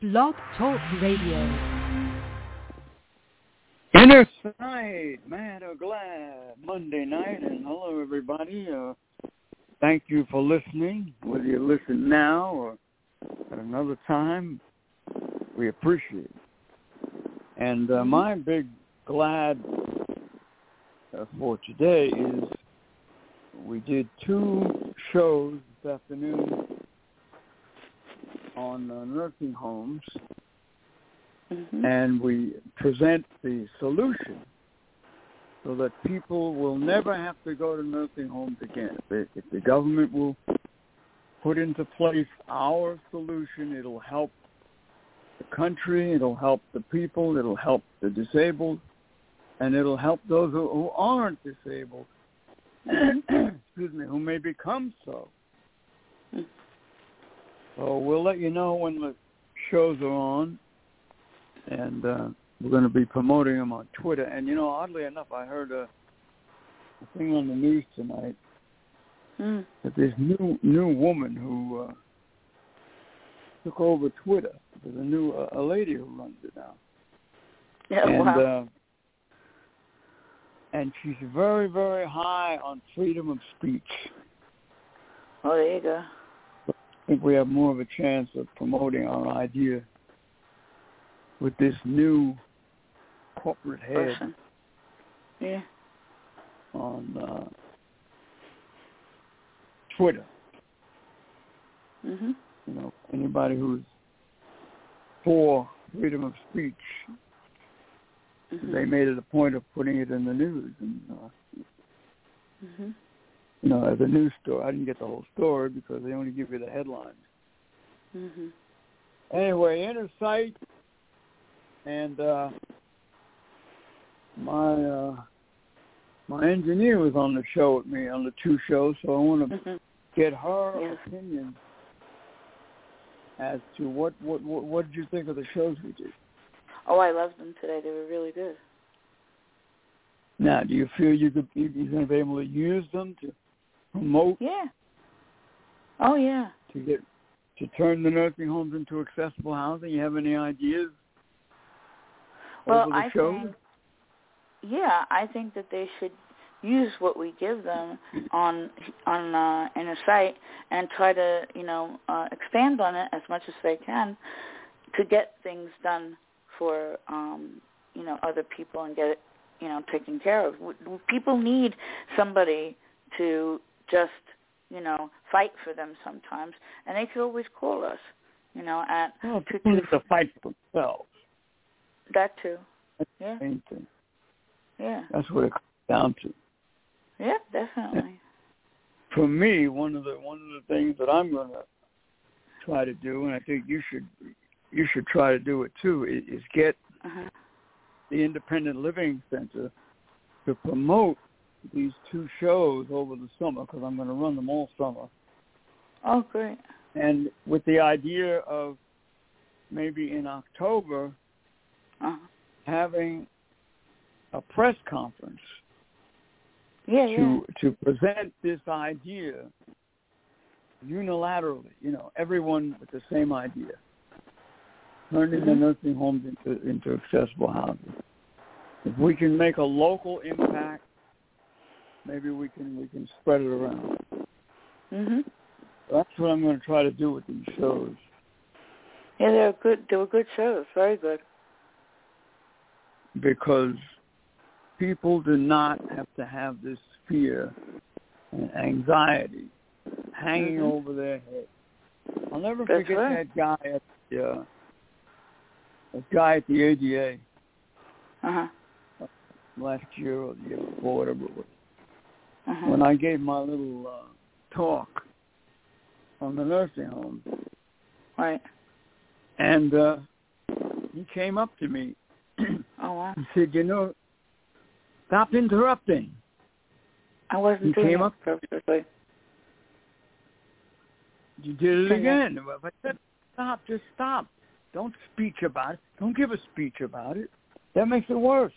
Blog Talk Radio. Inner Sight, mad or glad, Monday night, and hello everybody. Uh, thank you for listening, whether you listen now or at another time. We appreciate it. And uh, my big glad uh, for today is we did two shows this afternoon on nursing homes, Mm-hmm. and we present the solution so that people will never have to go to nursing homes again. If, if the government will put into place our solution, it'll help the country, it'll help the people, it'll help the disabled, and it'll help those who, who aren't disabled, excuse me, who may become so. So we'll let you know when the shows are on, and uh, we're going to be promoting them on Twitter. And you know, oddly enough, I heard a, a thing on the news tonight Mm. that this new new woman who uh, took over Twitter. There's a new uh, a lady who runs it now, Yeah, and wow. uh, and she's very very high on freedom of speech. oh, there you go. I think we have more of a chance of promoting our idea with this new corporate head Person. Yeah. on uh, Twitter. Mhm. You know, anybody who's for freedom of speech, Mhm. they made it a point of putting it in the news. And uh, Mhm. You know, as a news story, I didn't get the whole story because they only give you the headlines. Mhm. Anyway, inner sight, and uh, my uh, my engineer was on the show with me on the two shows, so I want to Mhm. get her Yes. opinion as to what what what, what did you think of the shows we did. Oh, I loved them today. They were really good. Now, do you feel you could you- you're going to be able to use them to promote Yeah. Oh yeah. to get to turn the nursing homes into accessible housing? You have any ideas? Well, I show? think. Yeah, I think that they should use what we give them on on uh, a site and try to you know uh, expand on it as much as they can to get things done for um, you know other people and get it you know taken care of. People need somebody to just you know fight for them sometimes, and they could always call us. You know, at Well, to- people to- fight for themselves. that too. That's Yeah. the main thing. Yeah, That's what it comes down to. yeah, definitely. For me, one of the one of the things that I'm going to try to do, and I think you should you should try to do it too, is, is get Uh-huh. the Independent Living Center to promote these two shows over the summer because I'm going to run them all summer, Oh, great. and with the idea of maybe in October Uh-huh. having a press conference Yeah, yeah. to to present this idea unilaterally. You know, everyone with the same idea, turning the Mhm. nursing homes into into accessible housing. If we can make a local impact, maybe we can we can spread it around. Mhm. That's what I'm going to try to do with these shows. Yeah, they're good. They were good shows. Very good. because people do not have to have this fear and anxiety hanging Mhm. over their head. I'll never That's forget right. that guy at the uh, that guy at the ADA Uh huh. last year or the year before, whatever it was. Uh huh. When I gave my little uh, talk on the nursing home, Right. and uh, he came up to me Oh wow. and said, "You know, stop interrupting." I wasn't He doing came up- purposely. You did it again. If I said stop, just stop. Don't speech about it. Don't give a speech about it. That makes it worse.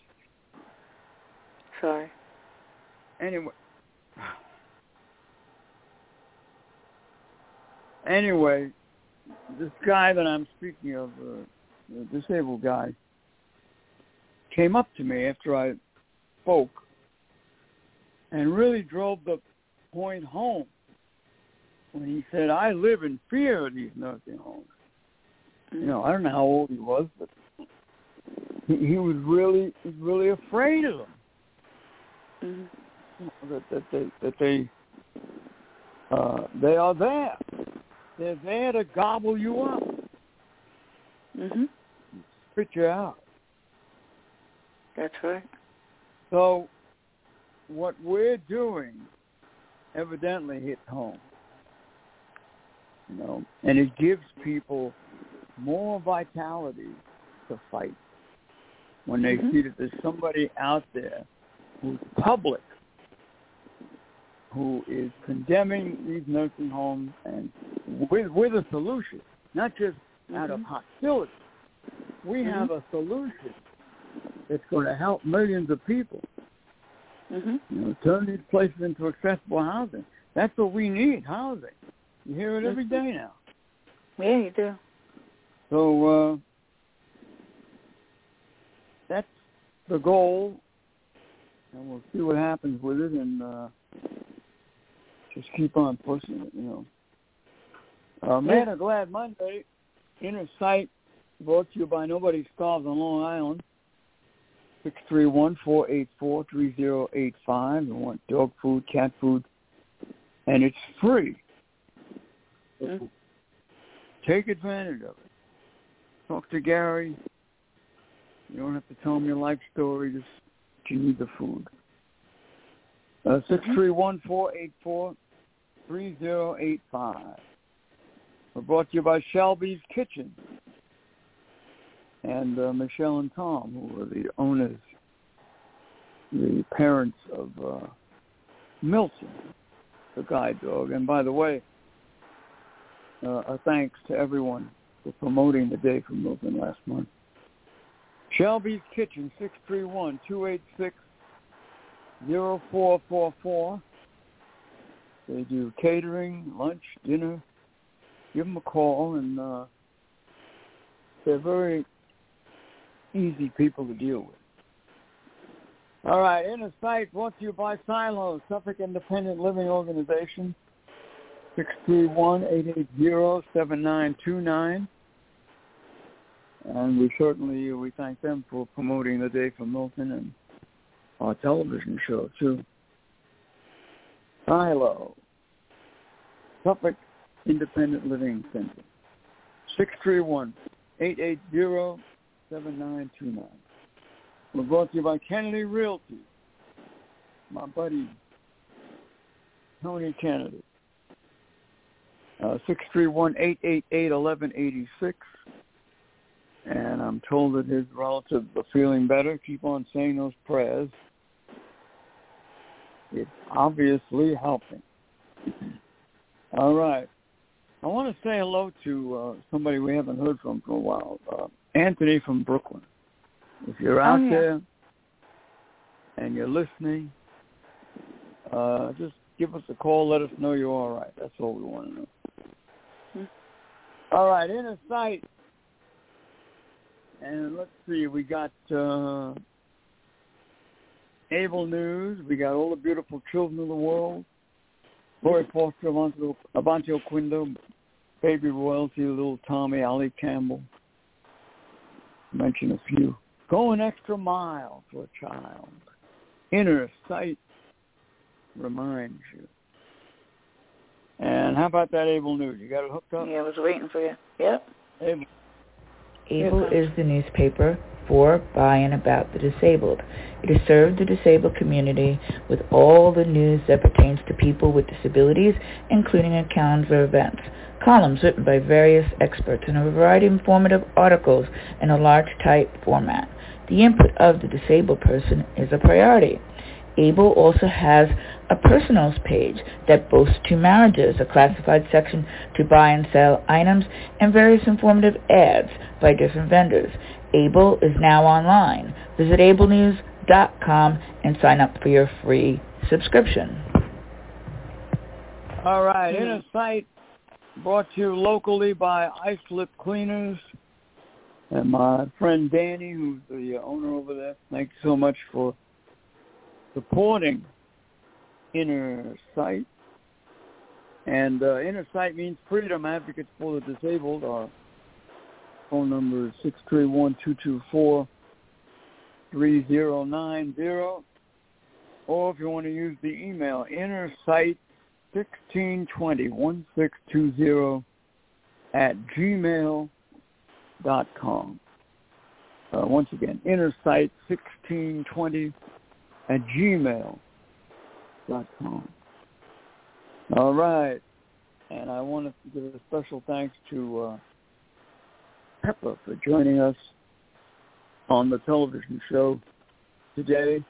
Sorry. Anyway. Anyway, this guy that I'm speaking of, uh, the disabled guy, came up to me after I spoke and really drove the point home when he said, I live in fear of these nursing homes. You know, I don't know how old he was, but he, he was really really afraid of them. Mm-hmm. That that they that they uh, they are there. They're there to gobble you up, Mhm. spit you out. That's right. So what we're doing evidently hits home. You know, and it gives people more vitality to fight when they Mhm. see that there's somebody out there who's public who is condemning these nursing homes and with with a solution, not just out of Mhm. hostility. We Mhm. have a solution that's going to help millions of people. Mhm. You know, turn these places into accessible housing. That's what we need, housing. You hear it every Mhm. now. Yeah, you do. So uh, that's the goal, and we'll see what happens with it, and uh, just keep on pushing it. You know. Uh, Mad or Glad Monday, Inner Sight, brought to you by Nobody Starves on Long Island. 631-484-3085. You want dog food, cat food, and it's free. Mm. Take advantage of it. Talk to Gary. You don't have to tell him your life story. Just you need the food. Uh, six three one four eight four three zero eight five. We're brought to you by Shelby's Kitchen and uh, Michelle and Tom, who are the owners, the parents of uh, Milton, the guide dog. And by the way, uh, a thanks to everyone for promoting the day for Milton last month. Shelby's Kitchen, 631-286-0444. They do catering, lunch, dinner. Give them a call, and uh, they're very easy people to deal with. All right, Inner Sight brought to you by Silo, Suffolk Independent Living Organization, 631-880-7929. And we certainly, we thank them for promoting the Day for Milton and our television show, too. Silo, Suffolk Independent Living Center, 631-880-7929. We're brought to you by Kennedy Realty, my buddy Tony Kennedy. Uh, 631-888-1186. And I'm told that his relatives are feeling better. Keep on saying those prayers. It's obviously helping. All right. I want to say hello to uh, somebody we haven't heard from for a while, uh, Anthony from Brooklyn. If you're out Oh, yeah. there and you're listening, uh, just give us a call. Let us know you're all right. That's all we want to know. Hmm. All right, inner sight. And let's see, we got uh, Able News. We got all the beautiful children of the world. Lori Foster, Avante Avante Quindo, Baby Royalty, Little Tommy, Ali Campbell. Mention a few. Go an extra mile for a child. Inner sight reminds you. And how about that Able News? You got it hooked up? Yeah, I was waiting for you. Yep. Able. ABLE is the newspaper for, by, and about the disabled. It has served the disabled community with all the news that pertains to people with disabilities, including accounts of events, columns written by various experts, and a variety of informative articles in a large type format. The input of the disabled person is a priority. ABLE also has a personals page that boasts two marriages, a classified section to buy and sell items, and various informative ads by different vendors. ABLE is now online. Visit ablenews.com and sign up for your free subscription. All right, Hmm. Inner Sight brought to you locally by Islip Cleaners and my friend Danny, who's the owner over there. Thank you so much for supporting Inner Sight. And uh, Inner Sight means Freedom Advocates for the Disabled. Our phone number is six three one two two four three zero nine zero. Or if you want to use the email, innersight 1620 1620 at gmail dot com. Uh, once again, innersight 1620 at gmail dot com. All right. And I want to give a special thanks to uh, Pepper for joining us on the television show today.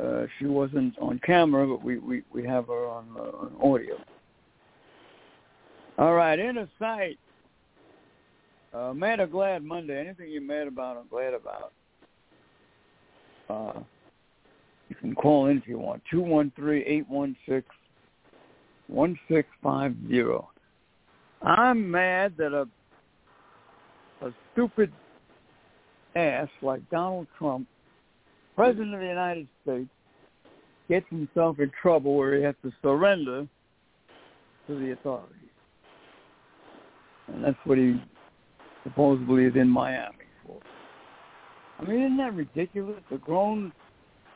Uh, she wasn't on camera, but we, we, we have her on, uh, on audio. All right, inner sight. Uh, mad or glad Monday. Anything you're mad about or glad about. Uh, you can call in if you want. Two one three eight one six one six five zero. I'm mad that a a stupid ass like Donald Trump, President of the United States, gets himself in trouble where he has to surrender to the authorities. And that's what he supposedly is in Miami for. I mean, isn't that ridiculous? A grown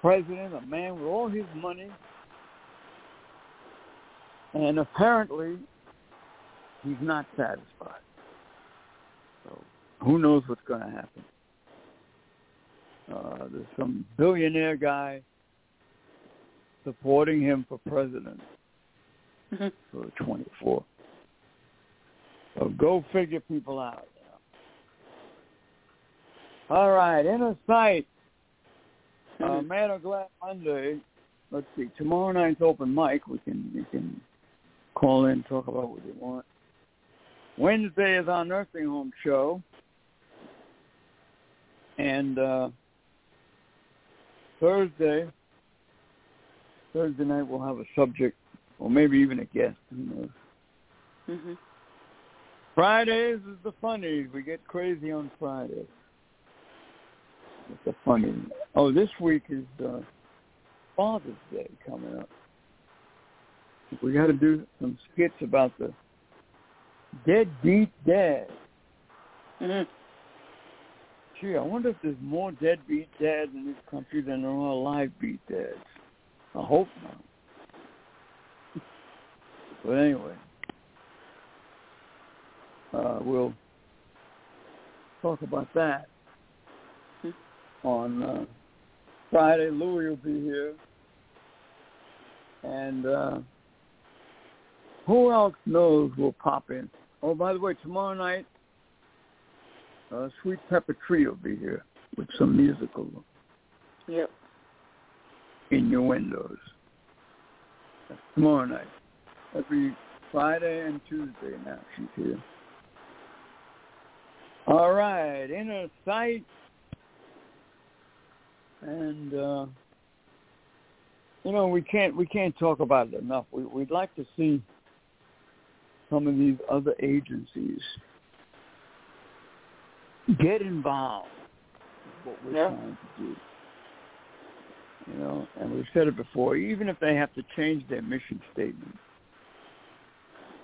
president, a man with all his money, and apparently he's not satisfied. Who knows what's going to happen? Uh, there's some billionaire guy supporting him for president Mm-hmm. for 24. So go figure people out. All right, inner sight. Uh. Mad or Glad Monday. Let's see. Tomorrow night's open mic. We can we can call in and talk about what you want. Wednesday is our nursing home show. And uh Thursday Thursday night we'll have a subject or maybe even a guest, who knows. Mhm. Fridays is the funnies. We get crazy on Fridays. It's the funny. Oh, this week is uh, Father's Day coming up. We got to do some skits about the deadbeat dad. Mhm. Gee, I wonder if there's more deadbeat dads in this country than there are live beat dads. I hope not. But anyway, uh, we'll talk about that Hmm. on uh, Friday. Louis will be here, and uh, who else knows will pop in? Oh, by the way, tomorrow night, uh, Sweet Pepper Tree will be here with some musical Yep. in your windows. That's tomorrow night. Every Friday and Tuesday now she's here. All right, inner sight. And uh you know, we can't we can't talk about it enough. We we'd like to see some of these other agencies get involved what we're Yeah. trying to do. You know, and we've said it before, even if they have to change their mission statement.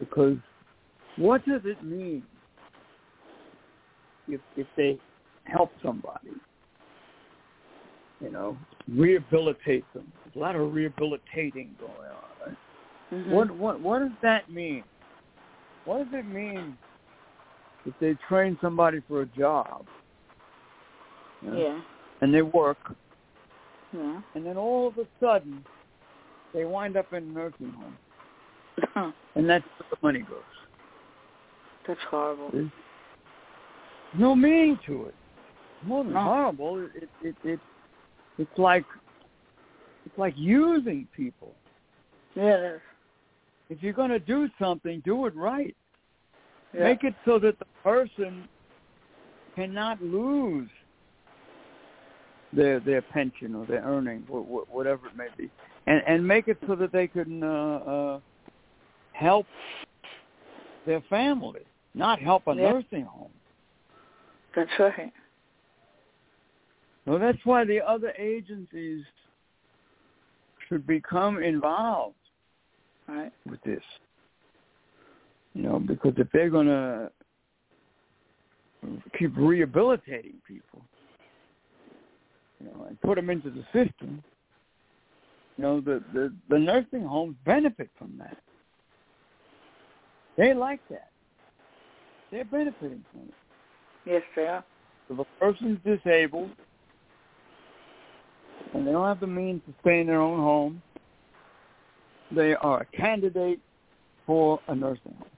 Because what does it mean if if they help somebody? You know, rehabilitate them. There's a lot of rehabilitating going on. Right? Mhm. What what what does that mean? What does it mean if they train somebody for a job? you know, Yeah. And they work Yeah. and then all of a sudden they wind up in a nursing home and that's where the money goes. That's horrible. There's no meaning to it. More than No. horrible, it, it it it it's like it's like using people. Yeah. If you're gonna do something, do it right. Yeah. Make it so that the person cannot lose their their pension or their earnings, wh- wh- whatever it may be, and and make it so that they can uh, uh, help their family, not help a Yeah. nursing home. That's right. So that's why the other agencies should become involved Right. with this. You know, because if they're going to keep rehabilitating people, you know, and put them into the system, you know, the, the, the nursing homes benefit from that. They like that. They're benefiting from it. Yes, they are. If a person's disabled and they don't have the means to stay in their own home, they are a candidate for a nursing home.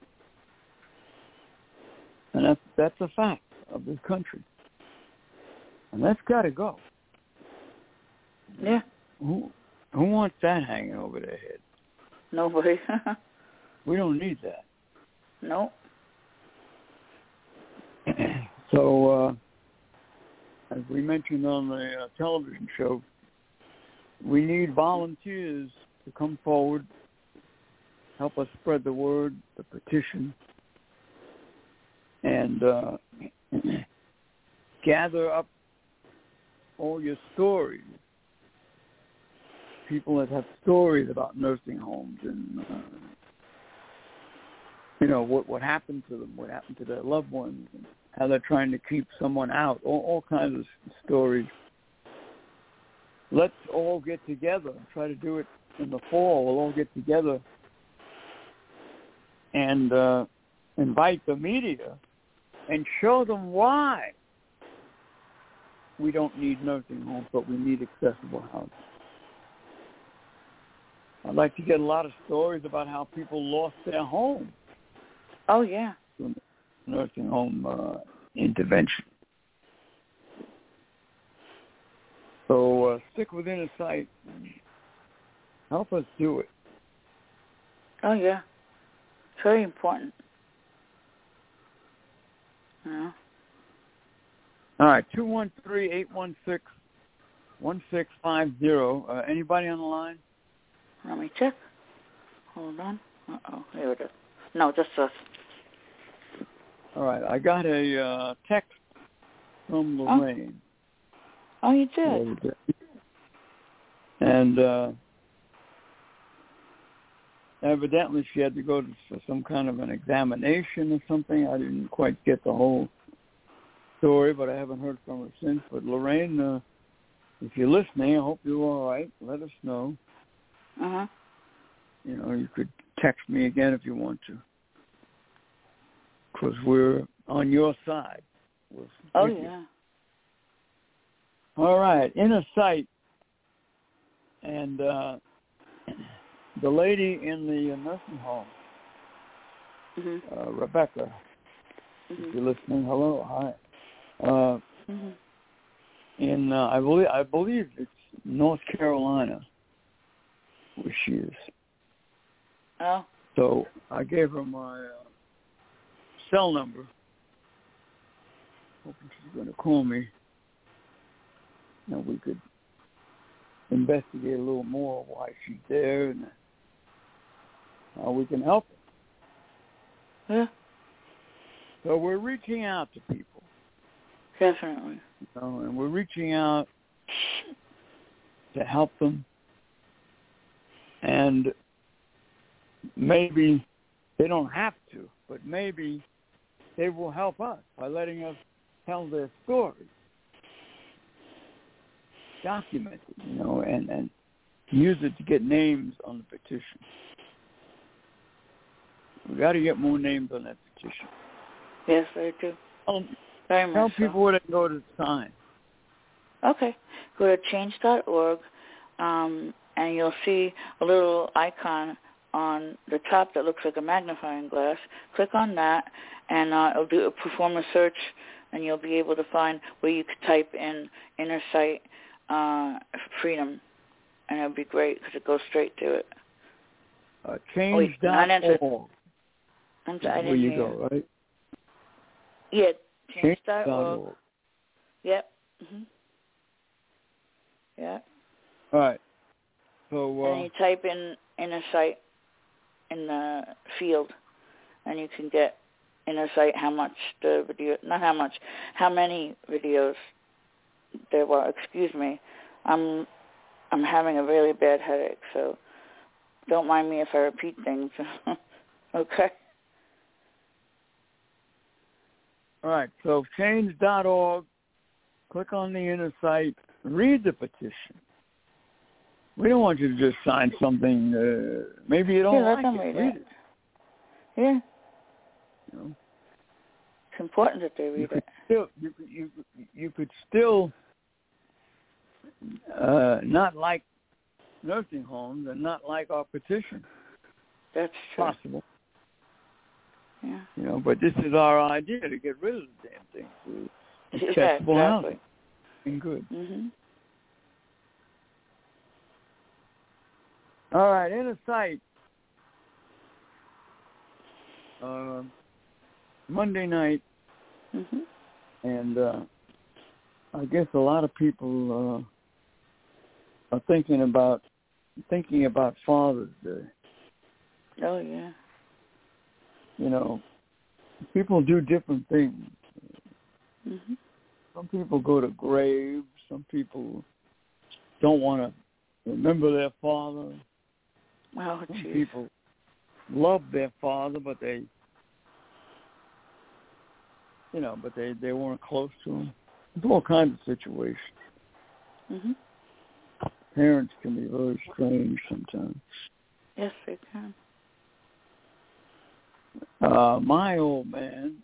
And that's that's a fact of this country. And that's gotta go. Yeah. Who who wants that hanging over their head? Nobody. We don't need that. no. so, uh, as we mentioned on the uh, television show, we need volunteers to come forward, help us spread the word, the petition, and uh, gather up all your stories. People that have stories about nursing homes and uh, you know what what happened to them, what happened to their loved ones, and how they're trying to keep someone out. All, all kinds of stories. Let's all get together. Try to do it in the fall. We'll all get together and uh, invite the media and show them why we don't need nursing homes, but we need accessible housing. I'd like to get a lot of stories about how people lost their home. Oh yeah. nursing home uh, intervention. So uh, stick within a sight. Help us do it. Oh yeah. It's very important. Yeah. All right, two one three eight one six one six five zero. Uh, anybody on the line? Let me check. Hold on. Uh oh, here it is. No, just us. All right, I got a uh, text from Lorraine. Oh, you the did. And uh, evidently she had to go to, for some kind of an examination or something. I didn't quite get the whole story, but I haven't heard from her since. But Lorraine, uh, if you're listening, I hope you're all right. Let us know. Uh huh. You know, you could text me again if you want to. Because we're on your side. We're Oh with you. yeah. All right, inner sight, and uh, the lady in the nursing home, Mhm. uh, Rebecca. If Mhm. you're listening, hello, hi. Uh, Mhm. in uh, I believe I believe it's North Carolina, where she is. Oh. So I gave her my uh, cell number, hoping she's going to call me. And we could investigate a little more why she's there and how we can help her. Yeah. So we're reaching out to people, Definitely. you know, and we're reaching out to help them. And maybe they don't have to, but maybe they will help us by letting us tell their story, document it, you know, and, and use it to get names on the petition. We got to get more names on that petition. Yes, I do. Tell, Very tell much so. people where they can go to sign. Okay. Go to change.org, um, and you'll see a little icon on the top that looks like a magnifying glass. Click on that, and uh, it'll do perform a search, and you'll be able to find where you could type in inner sight uh, freedom, and it'll be great because it goes straight to it. Uh, not change.org. I'm sorry, I where you hear go, right? Yeah, change.org. Yep. hmm Yep. All right. So, and uh, you type in inner sight in the field, and you can get in a site how much the video, not how much, how many videos there were. Excuse me, I'm I'm having a really bad headache, so don't mind me if I repeat things. okay. All right. So change.org. Click on the inner site. Read the petition. We don't want you to just sign something. Uh, maybe you don't yeah, like it. Read, read it. it. Yeah. You know? It's important that they read you it. Still, you, you, you could still uh, not like nursing homes and not like our petition. That's true. Possible. Yeah. You know, but this is our idea to get rid of the damn thing. It's Yeah, acceptable exactly. housing. And good. Mhm. All right, inner sight. Uh, Monday night, Mhm. and uh, I guess a lot of people uh, are thinking about thinking about Father's Day. Oh yeah. You know, people do different things. Mhm. Some people go to graves. Some people don't want to remember their father. Oh Some jeez. people love their father, but they, you know, but they they weren't close to him. There's all kinds of situations. Mhm. Parents can be very strange sometimes. Yes, they can. Uh, my old man,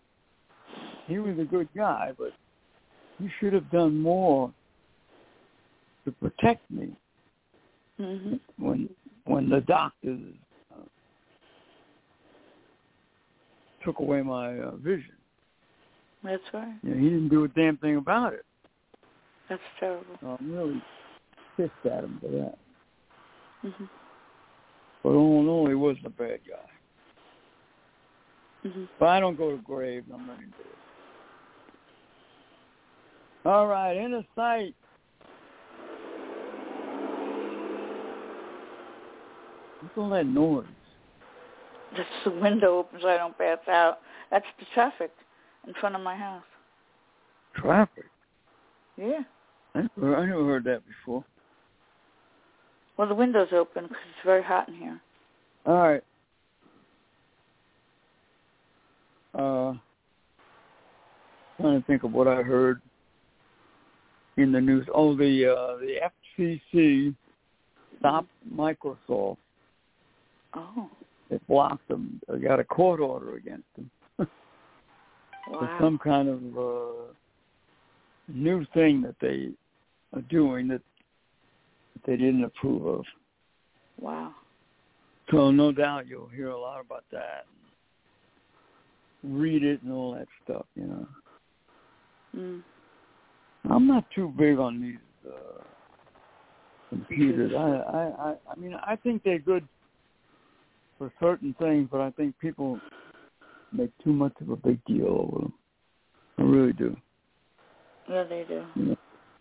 he was a good guy, but he should have done more to protect me Mhm. when when the doctors uh, took away my uh, vision. That's right. You know, he didn't do a damn thing about it. That's terrible. So I'm really pissed at him for that. Mhm. But all in all, he wasn't a bad guy. Mhm. But I don't go to grave. I'm not into it. All right, inner sight. What's all that noise? That's the window open so I don't pass out. That's the traffic in front of my house. Traffic. Yeah. I never, I never heard that before. Well, the window's open because it's very hot in here. All right. Uh, trying to think of what I heard in the news. Oh, the uh, the FCC stopped Microsoft. Oh. They blocked them. They got a court order against them for some kind of uh, new thing that they are doing that that they didn't approve of. Wow. So no doubt you'll hear a lot about that. Read it and all that stuff, you know. Mm. I'm not too big on these uh computers. I, I, I I mean I think they're good for certain things, but I think people make too much of a big deal over them. I really do. Yeah, they do. You know,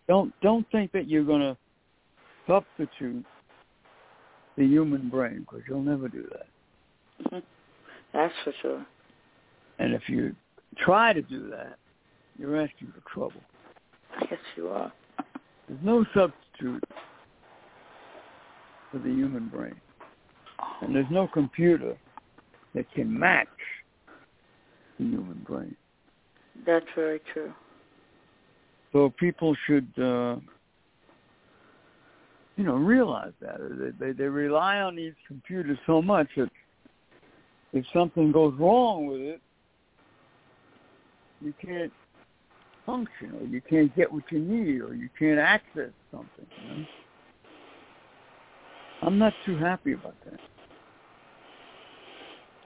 don't don't think that you're gonna substitute the human brain because you'll never do that. That's for sure. And if you try to do that, you're asking for trouble. Yes, you are. There's no substitute for the human brain. And there's no computer that can match the human brain. That's very true. So people should, uh, you know, realize that. They, they, they rely on these computers so much that if something goes wrong with it, you can't function or you can't get what you need or you can't access something. You know? I'm not too happy about that.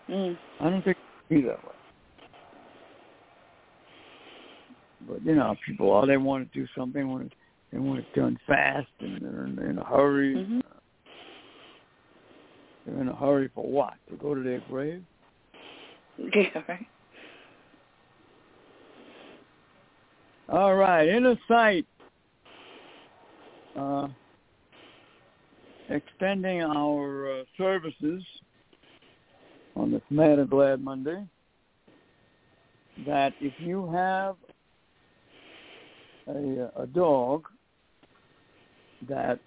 Mm. I don't think it be that way. But you know, people all they want to do something, they want it, they want it done fast and they're in, in a hurry. Mhm. They're in a hurry for what? To go to their grave? Yeah, right. All right, inner sight. Uh, extending our uh, services on this Mad or Glad Monday that if you have a, a dog that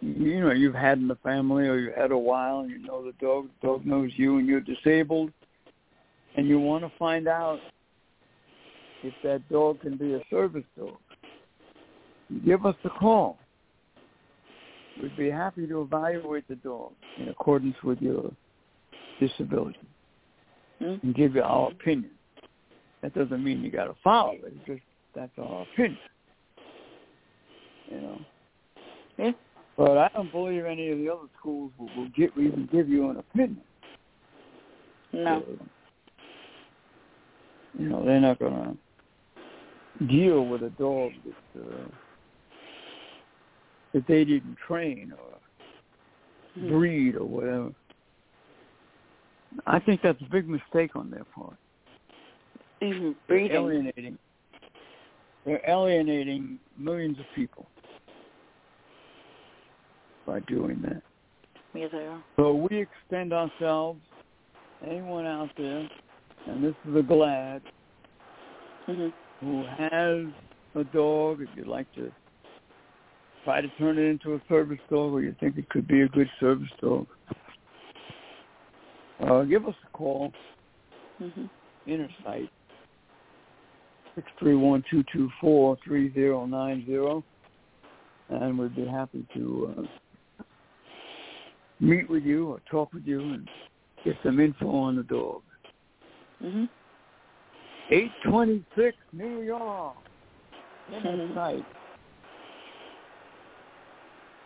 you know you've had in the family or you had a while and you know the dog the dog knows you and you're disabled and you want to find out if that dog can be a service dog give us a call we'd be happy to evaluate the dog in accordance with your disability mm-hmm. and give you our opinion that doesn't mean you got to follow it it's just that's our opinion you know yeah but I don't believe any of the other schools will, will get even give you an opinion. No. So, you know, they're not going to deal with a dog that uh, that they didn't train or mm-hmm. breed or whatever. I think that's a big mistake on their part. Even breeding. They're alienating. They're alienating millions of people by doing that. Yeah, they are. So we extend ourselves, anyone out there, and this is a glad mm-hmm. Who has a dog, if you'd like to try to turn it into a service dog or you think it could be a good service dog, uh, give us a call. Mm-hmm. Inner Sight, 631-224-3090, and we'd be happy to uh, meet with you or talk with you and get some info on the dog. Mhm. 826 New York. Mm-hmm.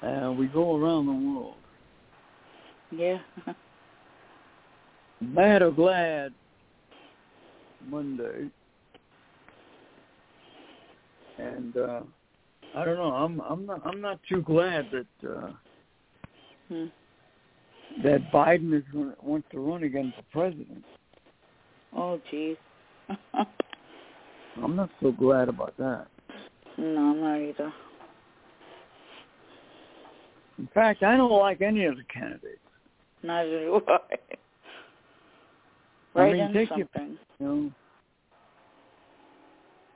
And we go around the world. Yeah. Mad or glad Monday. And uh I don't know, I'm I'm not I'm not too glad that uh hmm. that Biden is going wants to run again for president. Oh, jeez. I'm not so glad about that. no, I'm not either. In fact, I don't like any of the candidates. Neither do I. I mean, in take your- something. You know,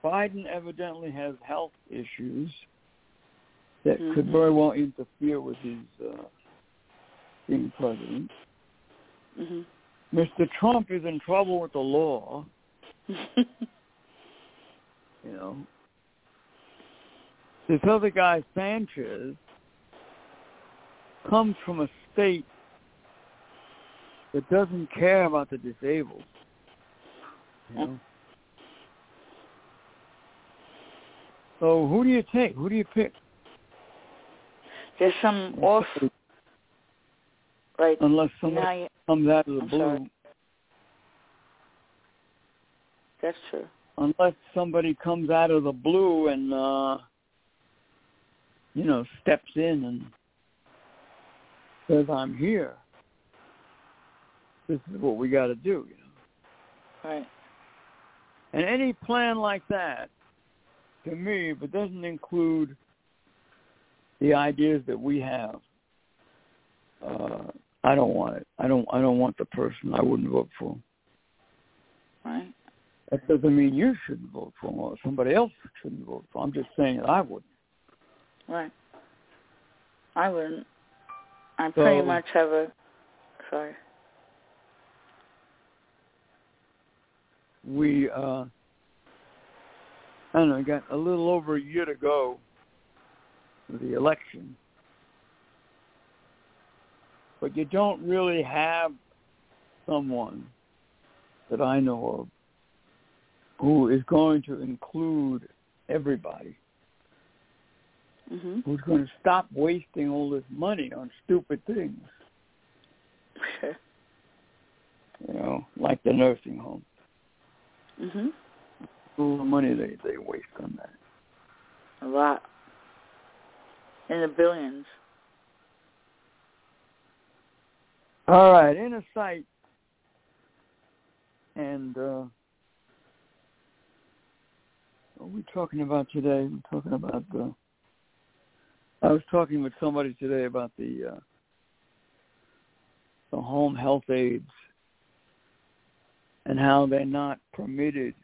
Biden evidently has health issues that could Mhm. very well interfere with his uh, being president. Mhm. Mr. Trump is in trouble with the law. You know, this other guy Sanchez comes from a state that doesn't care about the disabled. You know. So who do you take? Who do you pick? There's some off. Right. Unless somebody comes out of the I'm blue. sorry. That's true. Unless somebody comes out of the blue and uh you know, steps in and says, I'm here. This is what we gotta do, you know. Right. And any plan like that, to me, if it doesn't include the ideas that we have, uh, I don't want it. I don't. I don't want the person. I wouldn't vote for. Right. That doesn't mean you shouldn't vote for him or somebody else shouldn't vote for him. I'm just saying that I wouldn't. Right. I wouldn't. I So- pretty much have a. Sorry. We, uh, I don't know, I got a little over a year to go for the election. But you don't really have someone that I know of who is going to include everybody, Mhm. who's going to stop wasting all this money on stupid things, you know, like the nursing home. mhm. All the money they, they waste on that. A lot. In the billions. All right, inner sight. And uh are we talking about today? We're talking about the I was talking with somebody today about the uh the home health aides and how they're not permitted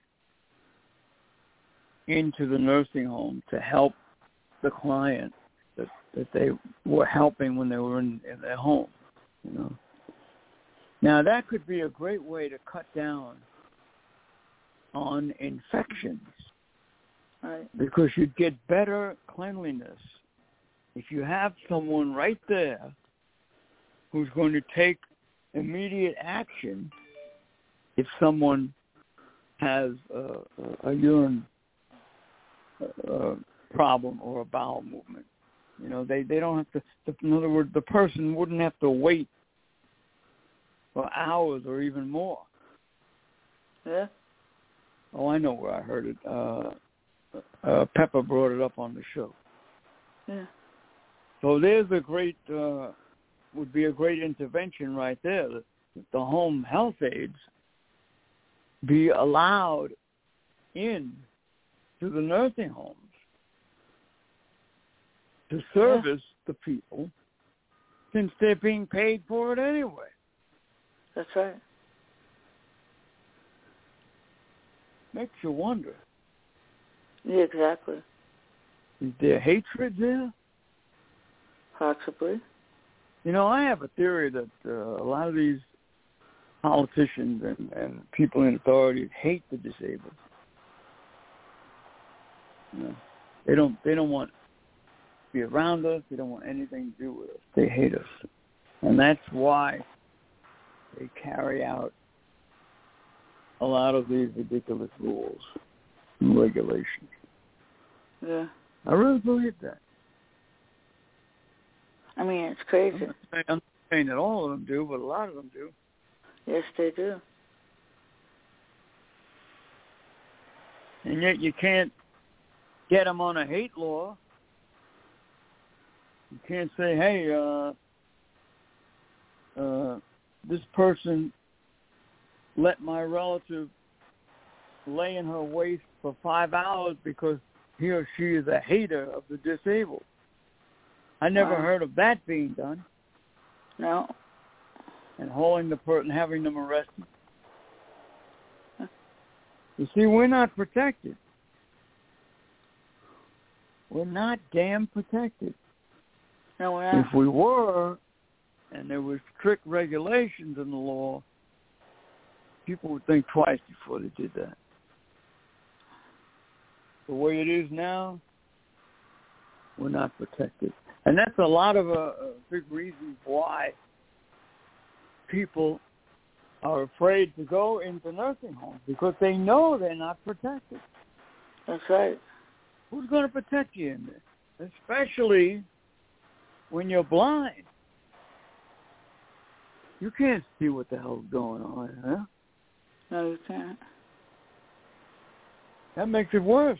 into the nursing home to help the client that that they were helping when they were in, in their home. You know. Now that could be a great way to cut down on infections Right. because you'd get better cleanliness if you have someone right there who's going to take immediate action if someone has a, a urine uh, problem or a bowel movement. You know, they they don't have to. In other words, the person wouldn't have to wait for hours or even more. Yeah. Oh, I know where I heard it. Uh, uh, Pepper brought it up on the show. Yeah. So there's a great, uh, would be a great intervention right there. That the home health aides be allowed in to the nursing homes to service the people since they're being paid for it anyway. That's right. Makes you wonder, Yeah, exactly. is there hatred there? Possibly. You know, I have a theory that uh, a lot of these politicians and, and people in authority hate the disabled. You know, they don't they don't want to be around us. They don't want anything to do with us. They hate us, and that's why they carry out a lot of these ridiculous rules and regulations. Yeah. I really believe that. I mean, it's I'm crazy. not saying, I'm not saying that all of them do, but a lot of them do. Yes, they do. and yet you can't get them on a hate law. You can't say, "Hey, uh, uh, this person let my relative lay in her waist for five hours because he or she is a hater of the disabled." I never Wow. heard of that being done, No. and holding the person, having them arrested. You see, we're not protected. We're not damn protected. No, we're not. If we were, and there were strict regulations in the law, people would think twice before they did that. The way it is now, we're not protected. And that's a lot of a, a big reason why people are afraid to go into nursing homes because they know they're not protected. That's right. Who's going to protect you in this? Especially when you're blind. You can't see what the hell's going on, huh? No, you can't. That makes it worse.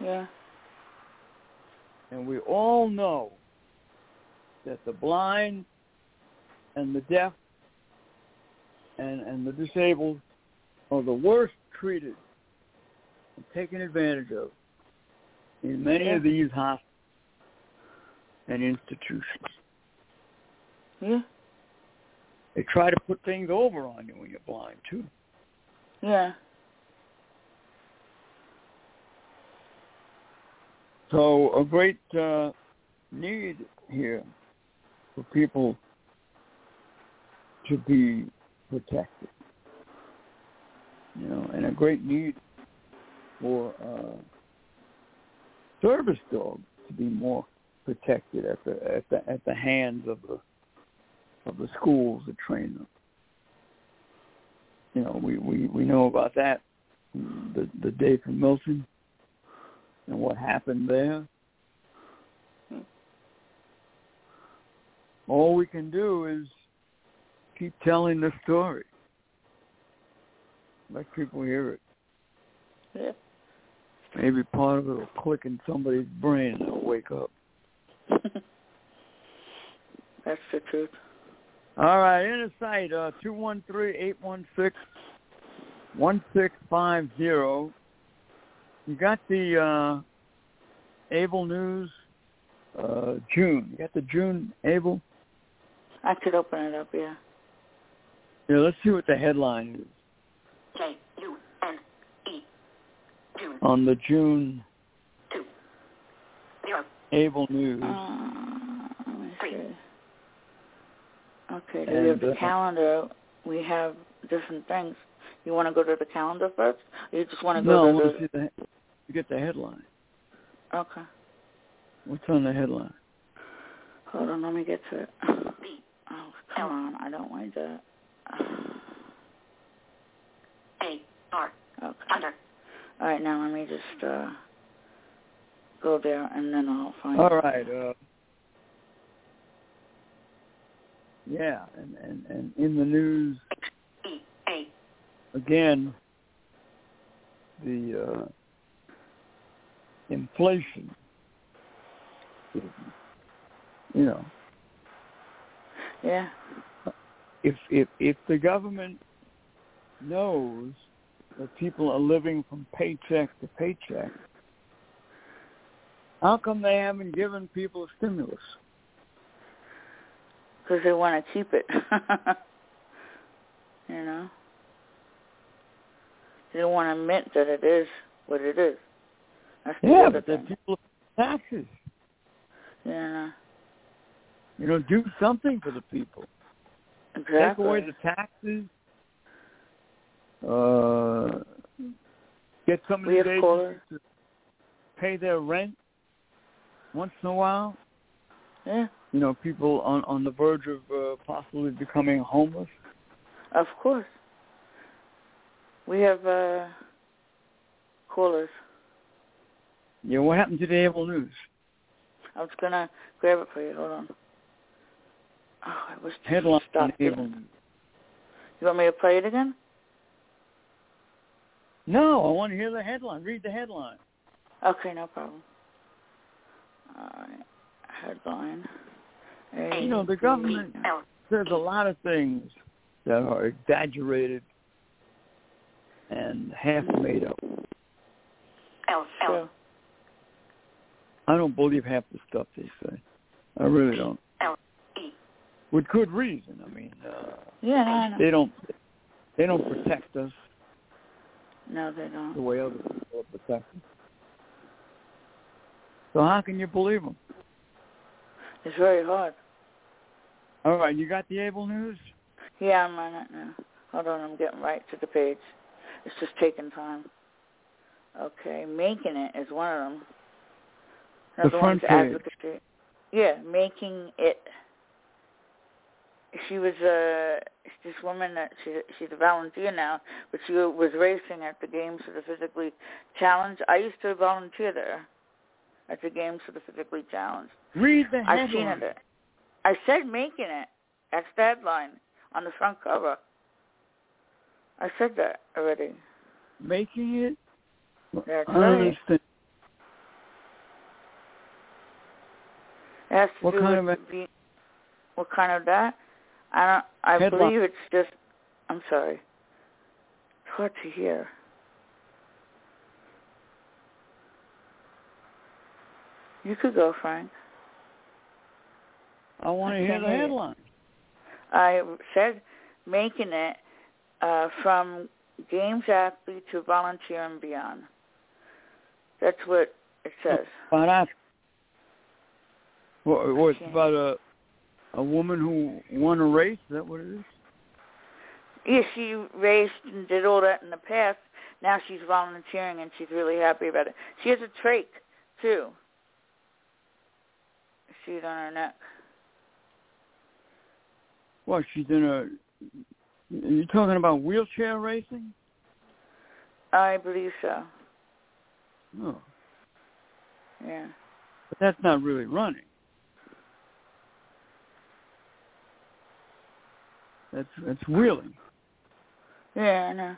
Yeah. And we all know that the blind and the deaf and, and the disabled are the worst treated and taken advantage of in many of these hospitals and institutions. Yeah. They try to put things over on you when you're blind too. Yeah. So a great uh, need here for people to be protected, you know, and a great need for uh, service dogs to be more protected at the at the at the hands of the of the schools that train them. You know, we we we know about that the the day from Milton and what happened there. All we can do is keep telling the story. Let people hear it. Yep. Maybe part of it will click in somebody's brain and they'll wake up. That's the truth. All right, Innersight, uh, 213-816-1650. You got the uh, Able News, uh, June. You got the June Able? I could open it up, yeah. Yeah, let's see what the headline is. J U N E. June on the June two zero Able News. Uh, Three. Okay, do we have the uh, calendar? We have different things. You want to go to the calendar first, or you just want to no, I go want to to see the you get the headline. Okay, What's on the headline? hold on. Let me get to it. Oh, come on! I don't like that. A R Okay. under All right, now let me just uh go there, and then I'll find. All it. right. Uh, yeah, and, and, and in the news A again, the uh, inflation. You know, Yeah. if if if the government knows that people are living from paycheck to paycheck, how come they haven't given people a stimulus? Because they want to keep it. you know? They don't want to admit that it is what it is. That's the Yeah, but the people taxes. Yeah, You know, do something for the people. exactly. Take away the taxes. Uh, get some of these have to pay their rent once in a while. Yeah, You know, people on on the verge of uh, possibly becoming homeless. of course. We have uh callers. Yeah, what happened to the Able News? I was gonna grab it for you. Hold on. Oh, I was Headline Stop on. Able News. You want me to play it again? No, I want to hear the headline. Read the headline. Okay, no problem. All right. Headline. You know, the government says a lot of things that are exaggerated and half made up. L L True. I don't believe half the stuff they say. I really don't. L E With good reason. I mean, uh, Yeah, no, I know. they don't they don't protect us No, they don't. The way other people are protected. So how can you believe them? It's very hard. All right, you got the Able News? Yeah, I'm on it now. Hold on, I'm getting right to the page. It's just taking time. Okay, making it is one of them. The Another front one's advocacy. Yeah, making it. She was a this woman that she she's a volunteer now, but she was racing at the games for the physically challenged. I used to volunteer there at the games for the physically challenged. Read the I've seen headline. it. I said making it. That's the headline on the front cover. I said that already. Making it? That's I right. understand. It has to What do kind with of the, what kind of that? I don't. I believe it's just. I'm sorry. It's hard to hear. You could go, Frank. I want I to hear the headline. I said making it uh, from games athlete to volunteer and beyond. That's what it says. About that. What, what, it's about a a woman who won a race? Is that what it is? Yeah, she raced and did all that in the past. Now she's volunteering and she's really happy about it. She has a trach too. She's on her neck. What, she's in a... You're talking about wheelchair racing? I believe so. No. Yeah. But that's not really running. That's that's wheeling, Yeah, I know.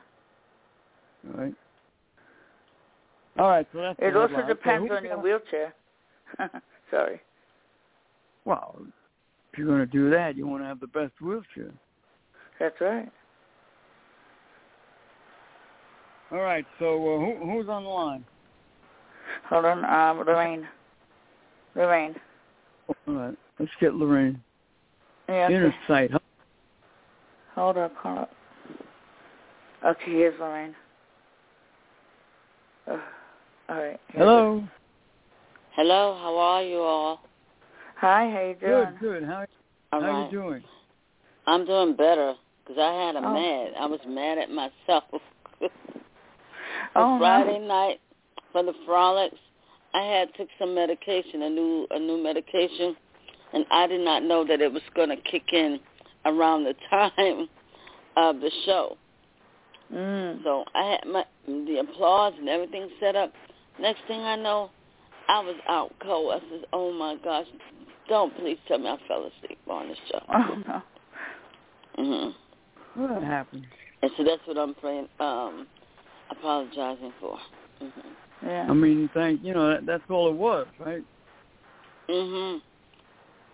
all right? All right, so that's It also. Okay, depends who on your wheelchair. Sorry. Well, if you're going to do that, you want to have the best wheelchair. That's right. All right, so uh, who, who's on the line? Hold on, um, Lorraine. Lorraine. All right, let's get Lorraine. Yeah. okay. Inner sight. Huh? Hold up, hold up. Okay, here's Lorraine. Uh, all right. here's Hello. Hello, how are you all? Hi, how you doing? Good, good. How All how right. you doing? I'm doing better because I had a Oh. mad. I was mad at myself. Oh, no. Friday night for the frolics, I had took some medication, a new a new medication, and I did not know that it was going to kick in around the time of the show. Mm. So I had my the applause and everything set up. Next thing I know, I was out cold. I said, "Oh my gosh, don't please tell me I fell asleep on the show." Oh no. hmm Well, that happens. And so that's what I'm praying, um, apologizing for. hmm Yeah. I mean, thank you know that, that's all it was, right? hmm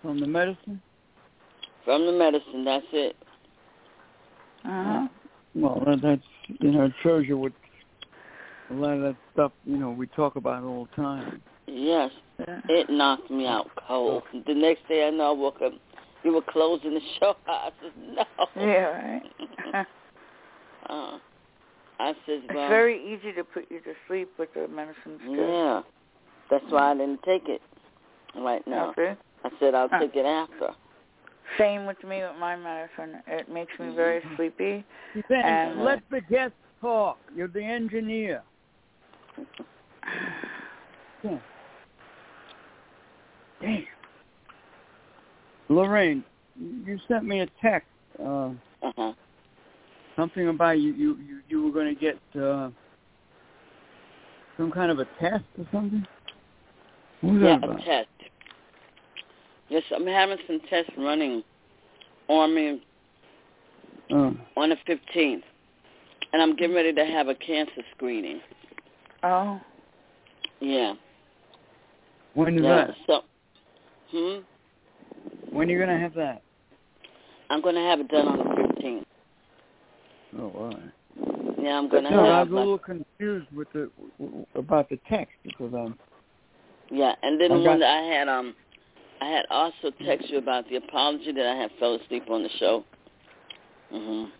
From the medicine. From the medicine, that's it. Uh-huh. Well, that, that's you know it shows you what a lot of that stuff you know we talk about all the time. Yes, Yeah. it knocked me out cold. The next day I know I woke up, you were closing the show. I said, no. Yeah, right. uh, I said, it's very easy to put you to sleep with the medicines too. yeah. That's why I didn't take it right now. Okay. I said I'll Huh. take it after. Same with me with my medicine. It makes me very Mm-hmm. sleepy. Then And- let the guests talk. You're the engineer. Yeah. Damn. Lorraine, you sent me a text. Uh, Uh-huh. something about you you you, you were going to get uh, some kind of a test or something. What was Yeah, that a test. Yes, I'm having some tests running on me Uh, on the 15th. And I'm getting ready to have a cancer screening. Oh. Yeah. when is yeah. that? So, hmm? When are you going to have that? I'm going to have it done on the 15th. Oh, all right. Yeah, I'm going to No, I have was a little confused with the about the text because I'm yeah, and then I got- one that I had um I had also text you about the apology that I had fell asleep on the show. Mhm.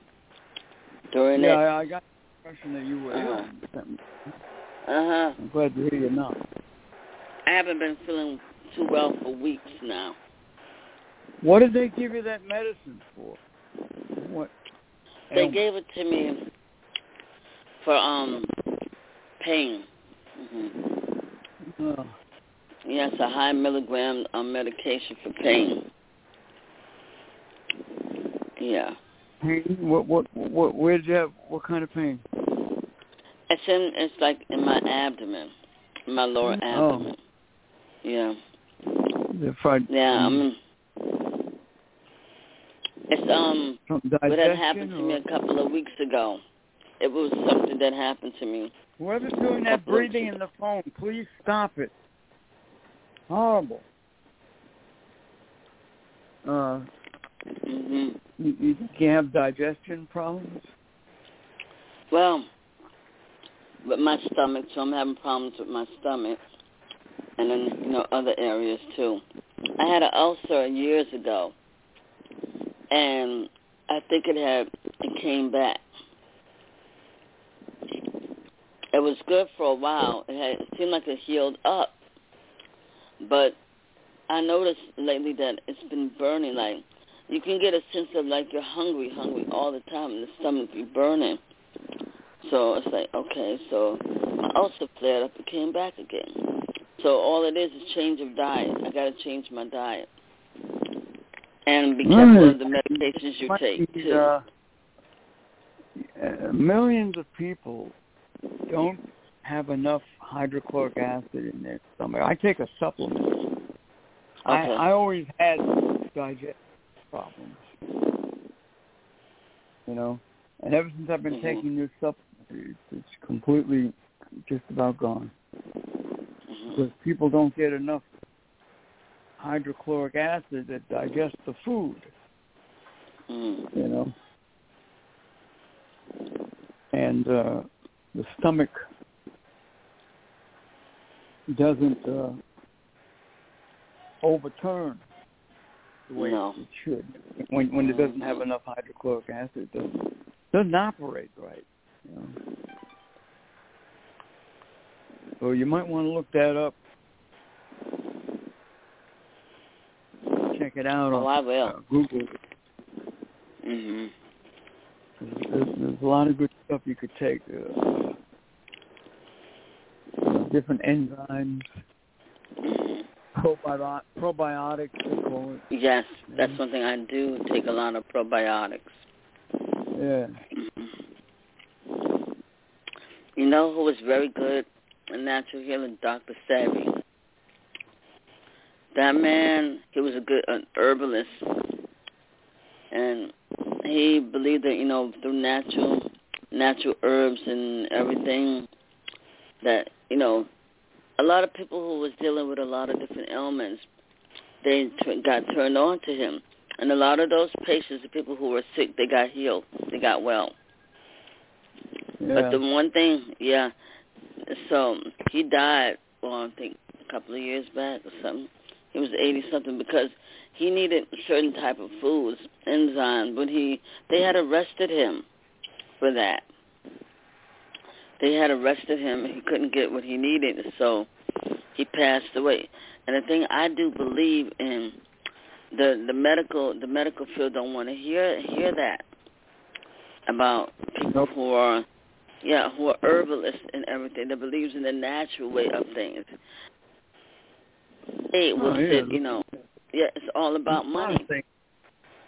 During yeah it. I, I got the impression that you were ill. Uh-huh. I'm glad to hear you're not. I haven't been feeling too well for weeks now. What did they give you that medicine for? What? They gave it to me for um pain. Mhm. Oh, Yes, a high milligram um, medication for pain. Yeah. pain? What? What? What? Where did you have? What kind of pain? It's in it's like in my abdomen. My lower abdomen. Oh. abdomen. Yeah. The fried. Yeah, I'm it's um what had happened to me a couple of weeks ago. It was something that happened to me. whoever's doing that breathing in the phone, please stop it. Horrible. Uh, Mhm. you, you you have digestion problems? Well, with my stomach, so I'm having problems with my stomach, and then you know other areas too. I had an ulcer years ago, and I think it had it came back. It was good for a while. It had it seemed like it healed up, but I noticed lately that it's been burning. Like you can get a sense of like you're hungry, hungry all the time, and the stomach be burning. So it's like, okay, so my ulcer flared up, it came back again. So all it is is change of diet. I got to change my diet. And be careful of the medications you take, too. Uh, millions of people don't have enough hydrochloric acid in their stomach. I take a supplement. I, Okay. I always had digestive problems. You know, and ever since I've been Mhm. taking this supplement, it's, completely just about gone Mhm. because people don't get enough hydrochloric acid that digest the food. Mhm. you know. And uh, the stomach doesn't uh, overturn the way No. it should when when it doesn't have enough hydrochloric acid. It doesn't doesn't operate right. You know. So you might want to look that up. Check it out Oh, on I will. uh, Google. Mhm. There's, there's a lot of good stuff you could take. Uh, different enzymes, Mhm. probiotic, probiotics, they call it. Yes, that's Mhm. one thing I do take a lot of probiotics. Yeah. Mhm. You know who was very good in natural healing? Dr. Sebi. That man, he was a good an herbalist, and he believed that you know through natural natural herbs and everything that you know a lot of people who was dealing with a lot of different ailments they t- got turned on to him. And a lot of those patients the people who were sick they got healed. They got well. Yeah. but the one thing yeah so he died well i think a couple of years back or something he was eighty something because he needed certain type of foods enzymes but he they had arrested him for that. They had arrested him. And he couldn't get what he needed so he passed away. And the thing i do believe in the the medical the medical field don't want to hear hear that about people who are yeah who are herbalists and everything that believes in the natural way of things they will Oh, yeah. sit you know yeah it's all about money.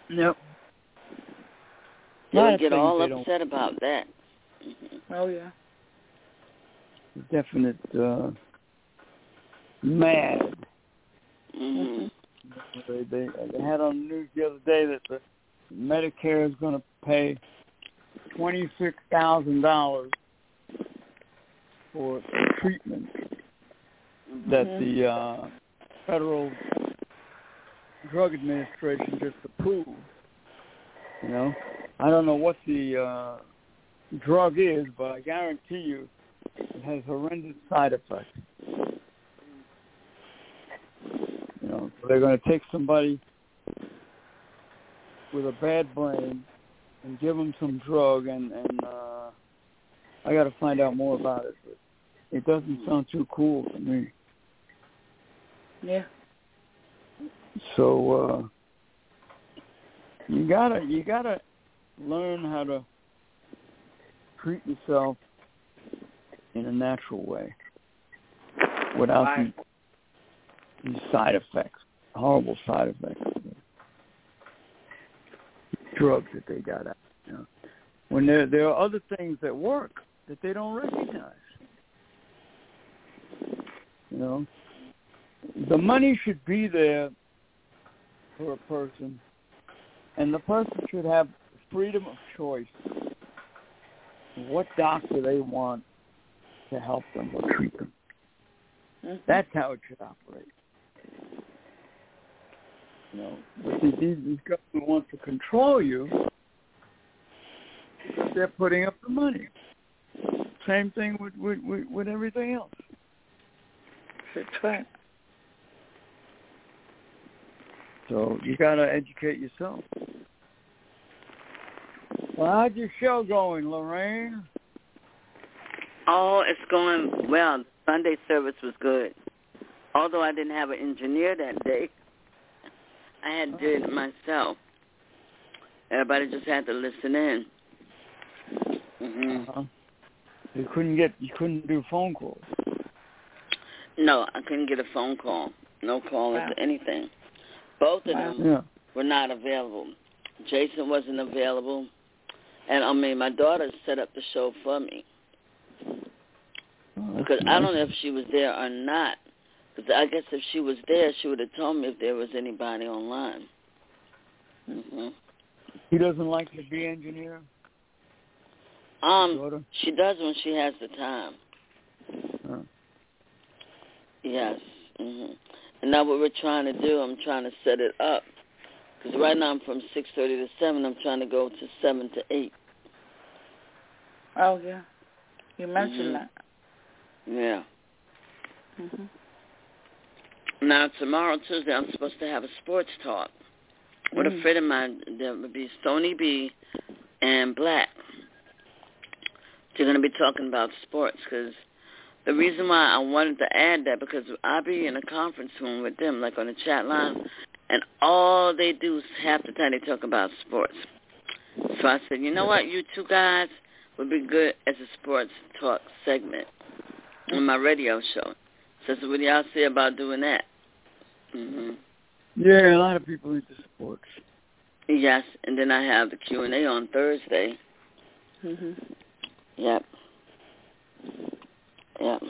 Yep. they'll get all they upset about that Mhm. Oh yeah. Definite uh, mad. Mhm. They, they they had on the news the other day that the Medicare is going to pay twenty six thousand dollars for treatment that Mhm. the uh, federal drug administration just approved. You know, I don't know what the uh, drug is, but I guarantee you it has horrendous side effects. You know, they're going to take somebody with a bad brain and give them some drug, and and uh, I got to find out more about it. But it doesn't sound too cool to me. Yeah. So uh, you gotta you gotta learn how to treat yourself in a natural way without Right. these, these side effects, horrible side effects, drugs that they got out. You know, when there there are other things that work that they don't recognize. You know, the money should be there for a person, and the person should have freedom of choice what doctor they want to help them or treat them. Mhm. That's how it should operate. You know, these, these government want to control you. They're putting up the money. Same thing with with, with, with everything else. That's right. So you got to educate yourself. Well, how's your show going, Lorraine? Oh, it's going well. Sunday service was good. Although I didn't have an engineer that day, I had to do it myself. Everybody just had to listen in. hmm Uh-huh. You couldn't get you couldn't do phone calls. No, I couldn't get a phone call. No call Wow. or anything. Both of Wow. them Yeah. were not available. Jason wasn't available, and I mean my daughter set up the show for me Oh, that's because I don't know if she was there or not. Because I guess if she was there, she would have told me if there was anybody online. hmm He doesn't like to be engineer. Um, daughter. she does when she has the time. Uh, Yes. hmm And now what we're trying to do, I'm trying to set it up. Because right now I'm from 6.30 to 7. I'm trying to go to 7 to 8. Oh yeah. You mentioned Mhm. that. Yeah. Mhm. Now tomorrow, Tuesday, I'm supposed to have a sports talk with a Mhm. friend of mine. There would be Stony B and Black. They're going to be talking about sports because the reason why I wanted to add that because I'll be in a conference room with them, like on the chat line, and all they do is half the time they talk about sports. So I said, you know what, you two guys would be good as a sports talk segment on my radio show. So, so what do y'all say about doing that? hmm Yeah, a lot of people into sports. Yes, and then I have the Q and A on Thursday. Mhm. Yep. Yep.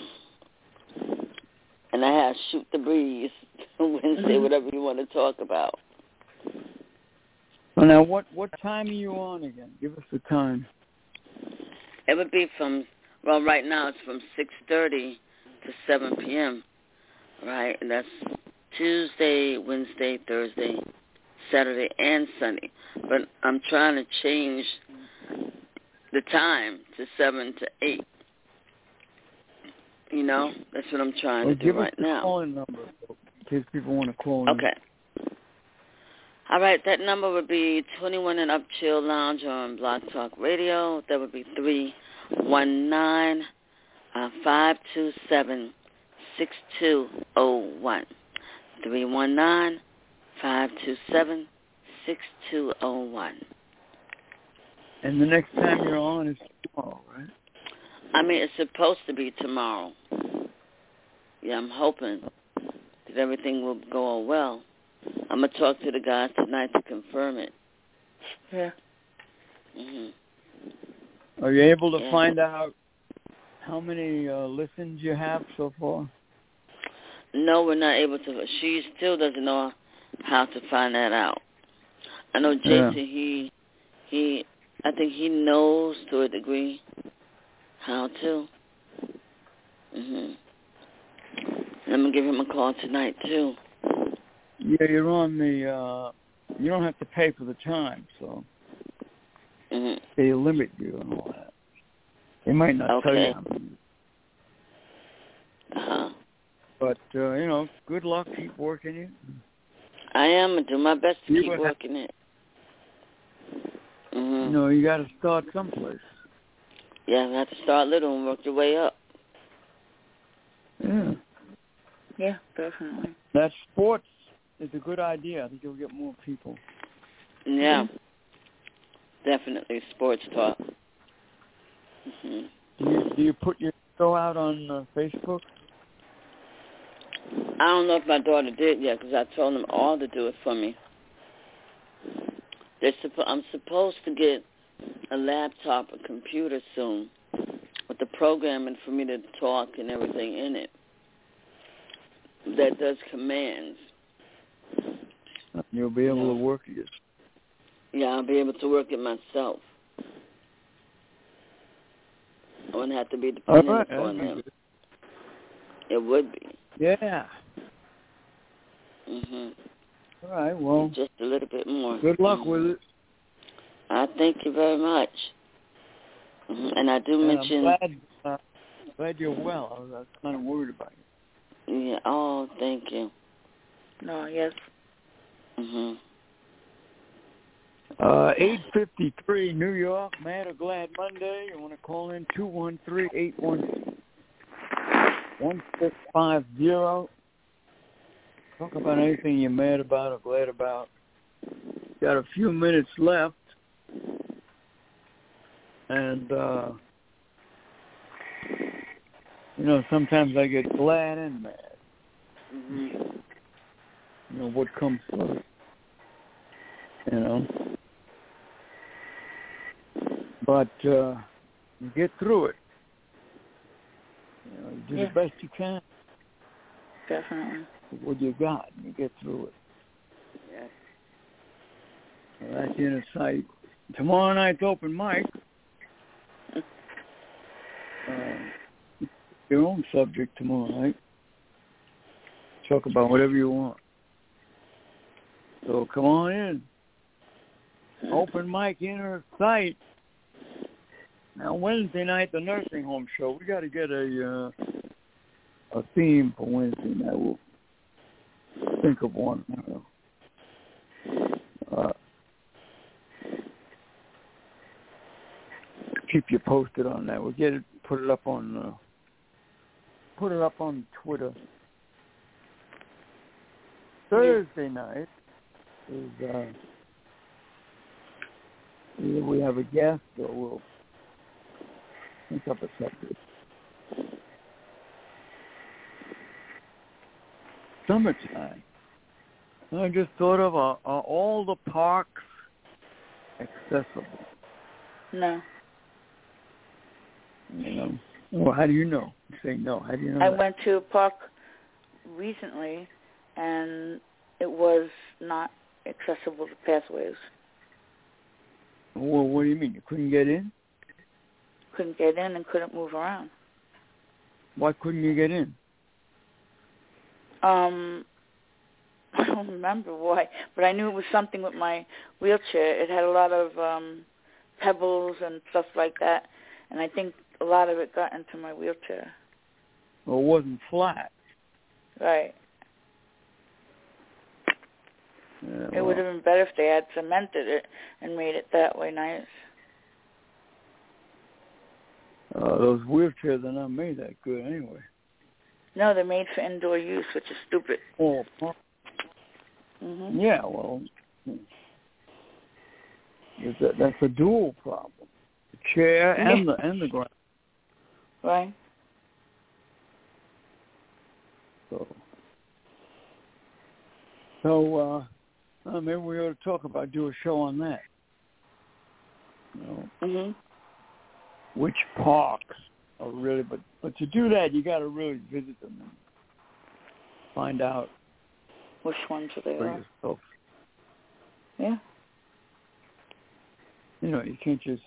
And I have shoot the breeze Wednesday, Mhm. whatever you want to talk about. Well, now, what what time are you on again? Give us the time. It would be from well, right now it's from six thirty to seven p.m. Right, and that's Tuesday, Wednesday, Thursday, Saturday, and Sunday. But I'm trying to change the time to seven to eight. You know, that's what I'm trying Well, to do right now. calling number in case people want to call. Okay. All right, that number would be 21 and Up Chill Lounge on Blog Talk Radio. That would be 319 uh, 527 6201. 319 527 6201. And the next time you're on is tomorrow, right? I mean, it's supposed to be tomorrow. Yeah, I'm hoping that everything will go well. I'm gonna talk to the guys tonight to confirm it. Yeah. hmm Are you able to Yeah. find out how many uh, listens you have so far? No, we're not able to. She still doesn't know how to find that out. I know Yeah. Jason. He he. I think he knows to a degree how to. Mhm. I'm gonna give him a call tonight too. Yeah, you're on the. uh You don't have to pay for the time, so Mhm. they limit you and all that. They might not tell you many. Uh-huh. But uh, you know, good luck. Keep working it. I am gonna do my best to You keep would have- working it. Mhm. You know, you got to start someplace. Yeah, you have to start little and work your way up. Yeah. Yeah, definitely. That sports is a good idea. I think you'll get more people. Yeah. Definitely sports talk. Mhm. Do you do you put your show out on uh, Facebook? I don't know if my daughter did yet because I told them all to do it for me. They're suppo- I'm supposed to get a laptop, a computer soon, with the programming for me to talk and everything in it that does commands. You'll be able to work it. Yeah, I'll be able to work it myself. I wouldn't have to be dependent right. on them. good. It would be. Yeah. Mhm. All right. Well, Just a little bit more. good luck Mhm. with it. I thank you very much. hmm And I do And mention, I'm glad, uh, glad you're well. I was, I was kind of worried about you. yeah. Oh, thank you. No, yes. hmm Uh, 853 New York, Mad or Glad Monday. You want to call in 213-816-1650. Talk about anything you're mad about or glad about. Got a few minutes left. And, uh, you know, sometimes I get glad and mad. hmm You know, what comes first. You know. But uh you get through it. You know, you do Yeah. the best you can Definitely. with what you got and you get through it. Yes. So that's in sight. Tomorrow night's open mic. Uh, your own subject tomorrow night. Talk about whatever you want. So come on in. Open mic inner sight. Now Wednesday night, the nursing home show. We got to get a uh, a theme for Wednesday night. We'll think of one. Uh, keep you posted on that. We'll get it, put it up on, uh, put it up on Twitter. Thursday night is uh, either we have a guest or we'll think up a subject. Summertime. I just thought of uh, are all the parks accessible? No. You know. Well, how do you know? You say no. How do you know? I that? went to a park recently, and it was not accessible to pathways. Well, what do you mean? You couldn't get in? Couldn't get in and couldn't move around. Why couldn't you get in? Um, I don't remember why, but I knew it was something with my wheelchair. It had a lot of um pebbles and stuff like that, and I think a lot of it got into my wheelchair. Well, it wasn't flat. Right. Yeah, It would have been better if they had cemented it and made it that way nice. Uh, those wheelchairs are not made that good anyway. No, they're made for indoor use, which is stupid. Oh, hmm yeah. Well, that, that's a dual problem: the chair and the and the ground. Right. So, so uh, uh, maybe we ought to talk about do a show on that. You know, Mhm. which parks are really, but but to do that, you got to really visit them and find out Which ones are yourself. Yeah. You know, you can't just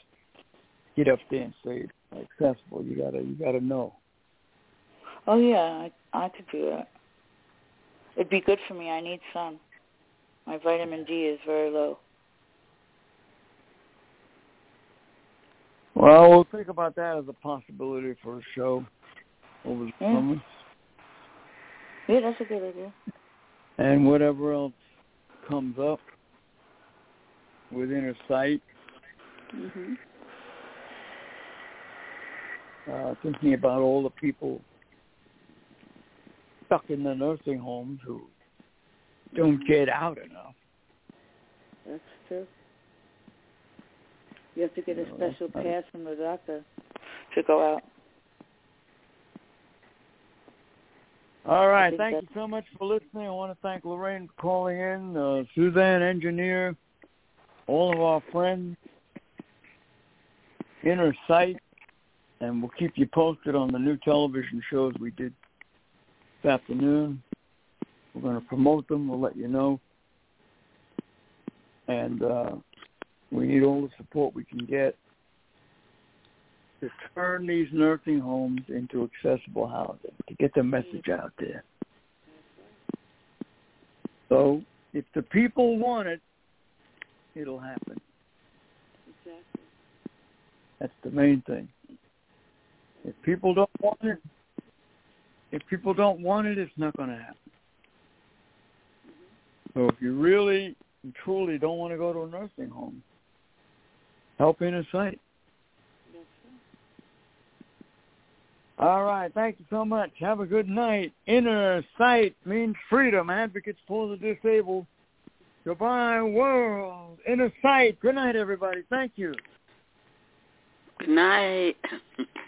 get up there and say accessible. You gotta you gotta know. Oh yeah, I I could do that. It'd be good for me. I need sun. My vitamin D is very low. Well, we'll think about that as a possibility for a show over the Yeah. summer, Yeah, that's a good idea. and whatever else comes up within a sight. Mhm. Uh, thinking about all the people stuck in the nursing homes who don't get out enough. That's true. You have to get a No, special pass from the doctor to go out. All right. Thank you so much for listening. I want to thank Lorraine for calling in, uh, Suzanne, engineer, all of our friends, Inner Sight, and we'll keep you posted on the new television shows we did this afternoon. We're going to promote them. We'll let you know. And uh, we need all the support we can get to turn these nursing homes into accessible housing, to get the message out there. So if the people want it, it'll happen. Exactly. That's the main thing. If people don't want it, if people don't want it, it's not going to happen. So if you really truly don't want to go to a nursing home, help Innersight. All right. Thank you so much. Have a good night. Inner Sight means freedom. Advocates for the disabled. Goodbye, world. Inner Sight. Good night, everybody. Thank you. Good night.